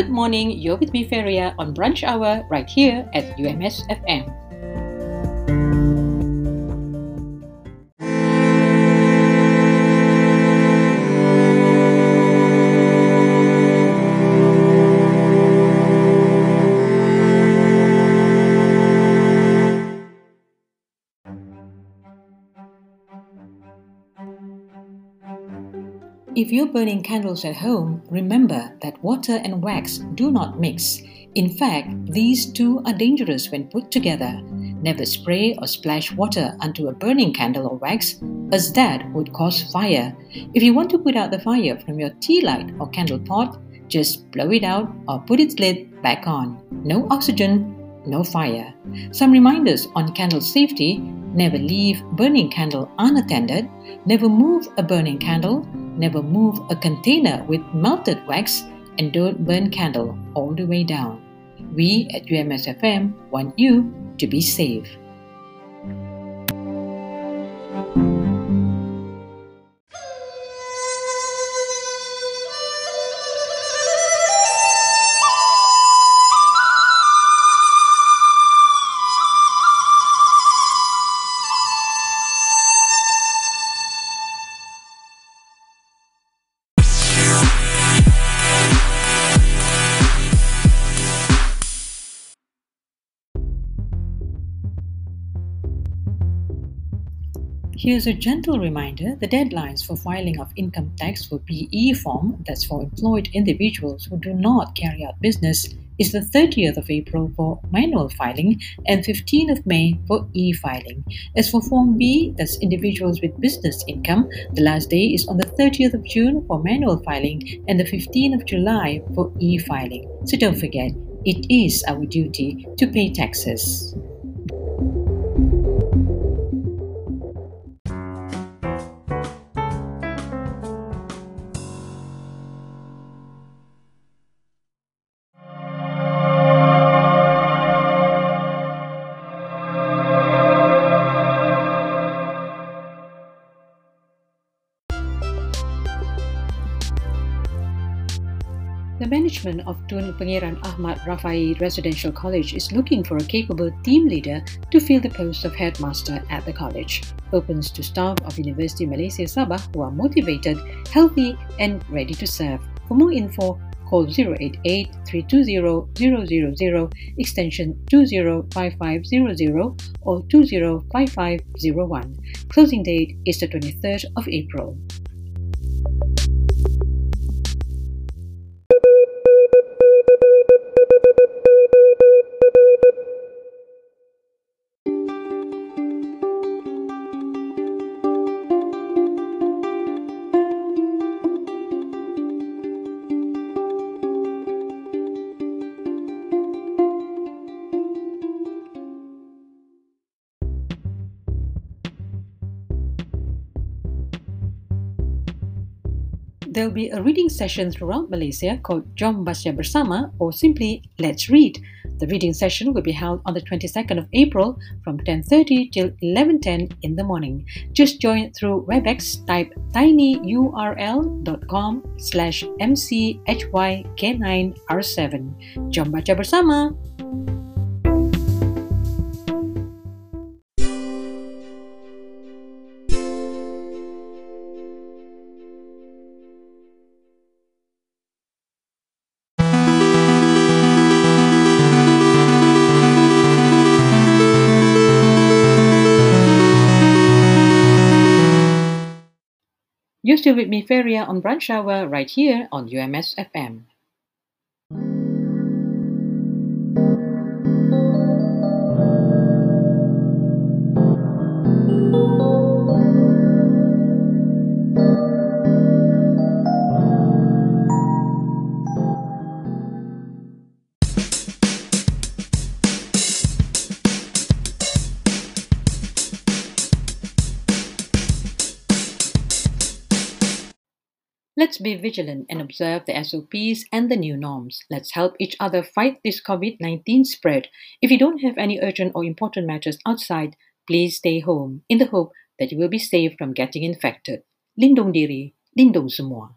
Good morning, you're with me, Feria, on Brunch Hour right here at UMS If you're burning candles at home, remember that water and wax do not mix. In fact, these two are dangerous when put together. Never spray or splash water onto a burning candle or wax, as that would cause fire. If you want to put out the fire from your tea light or candle pot, just blow it out or put its lid back on. No oxygen, no fire. Some reminders on candle safety never leave burning candle unattended, never move a burning candle, Never move a container with melted wax and don't burn candle all the way down. We at UMSFM want you to be safe. Here's a gentle reminder the deadlines for filing of income tax for BE form, that's for employed individuals who do not carry out business, is the 30th of April for manual filing and 15th of May for e filing. As for Form B, that's individuals with business income, the last day is on the 30th of June for manual filing and the 15th of July for e filing. So don't forget, it is our duty to pay taxes. Management of Tun Pengiran Ahmad Raffae Residential College is looking for a capable team leader to fill the post of headmaster at the college. Opens to staff of University Malaysia Sabah who are motivated, healthy, and ready to serve. For more info, call 088 320 000 extension 205500 or 205501. Closing date is the 23rd of April. There'll be mm-hmm. a reading session throughout Malaysia called Jom Baca Bersama or simply Let's Read. The reading session will be held on the 22nd of April from 10.30 till 11.10 in the morning. Just join through WebEx, type tinyurl.com slash mchyk9r7. Jom Baca Bersama! You're still with me, Feria, on Brunch Hour right here on UMS FM. Let's be vigilant and observe the SOPs and the new norms. Let's help each other fight this COVID 19 spread. If you don't have any urgent or important matters outside, please stay home in the hope that you will be safe from getting infected. Lindung diri, lindung semua.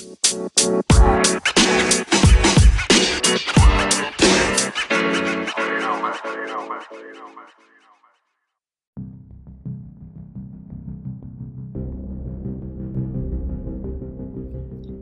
You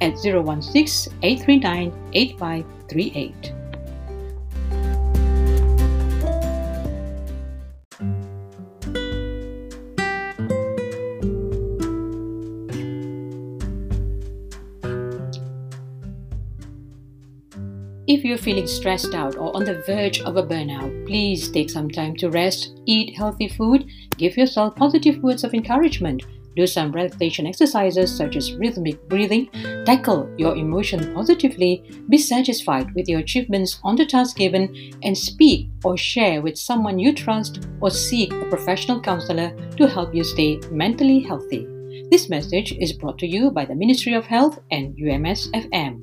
at 016 839 8538. If you're feeling stressed out or on the verge of a burnout, please take some time to rest, eat healthy food, give yourself positive words of encouragement, do some relaxation exercises such as rhythmic breathing, tackle your emotion positively, be satisfied with your achievements on the task given, and speak or share with someone you trust or seek a professional counselor to help you stay mentally healthy. This message is brought to you by the Ministry of Health and UMS FM.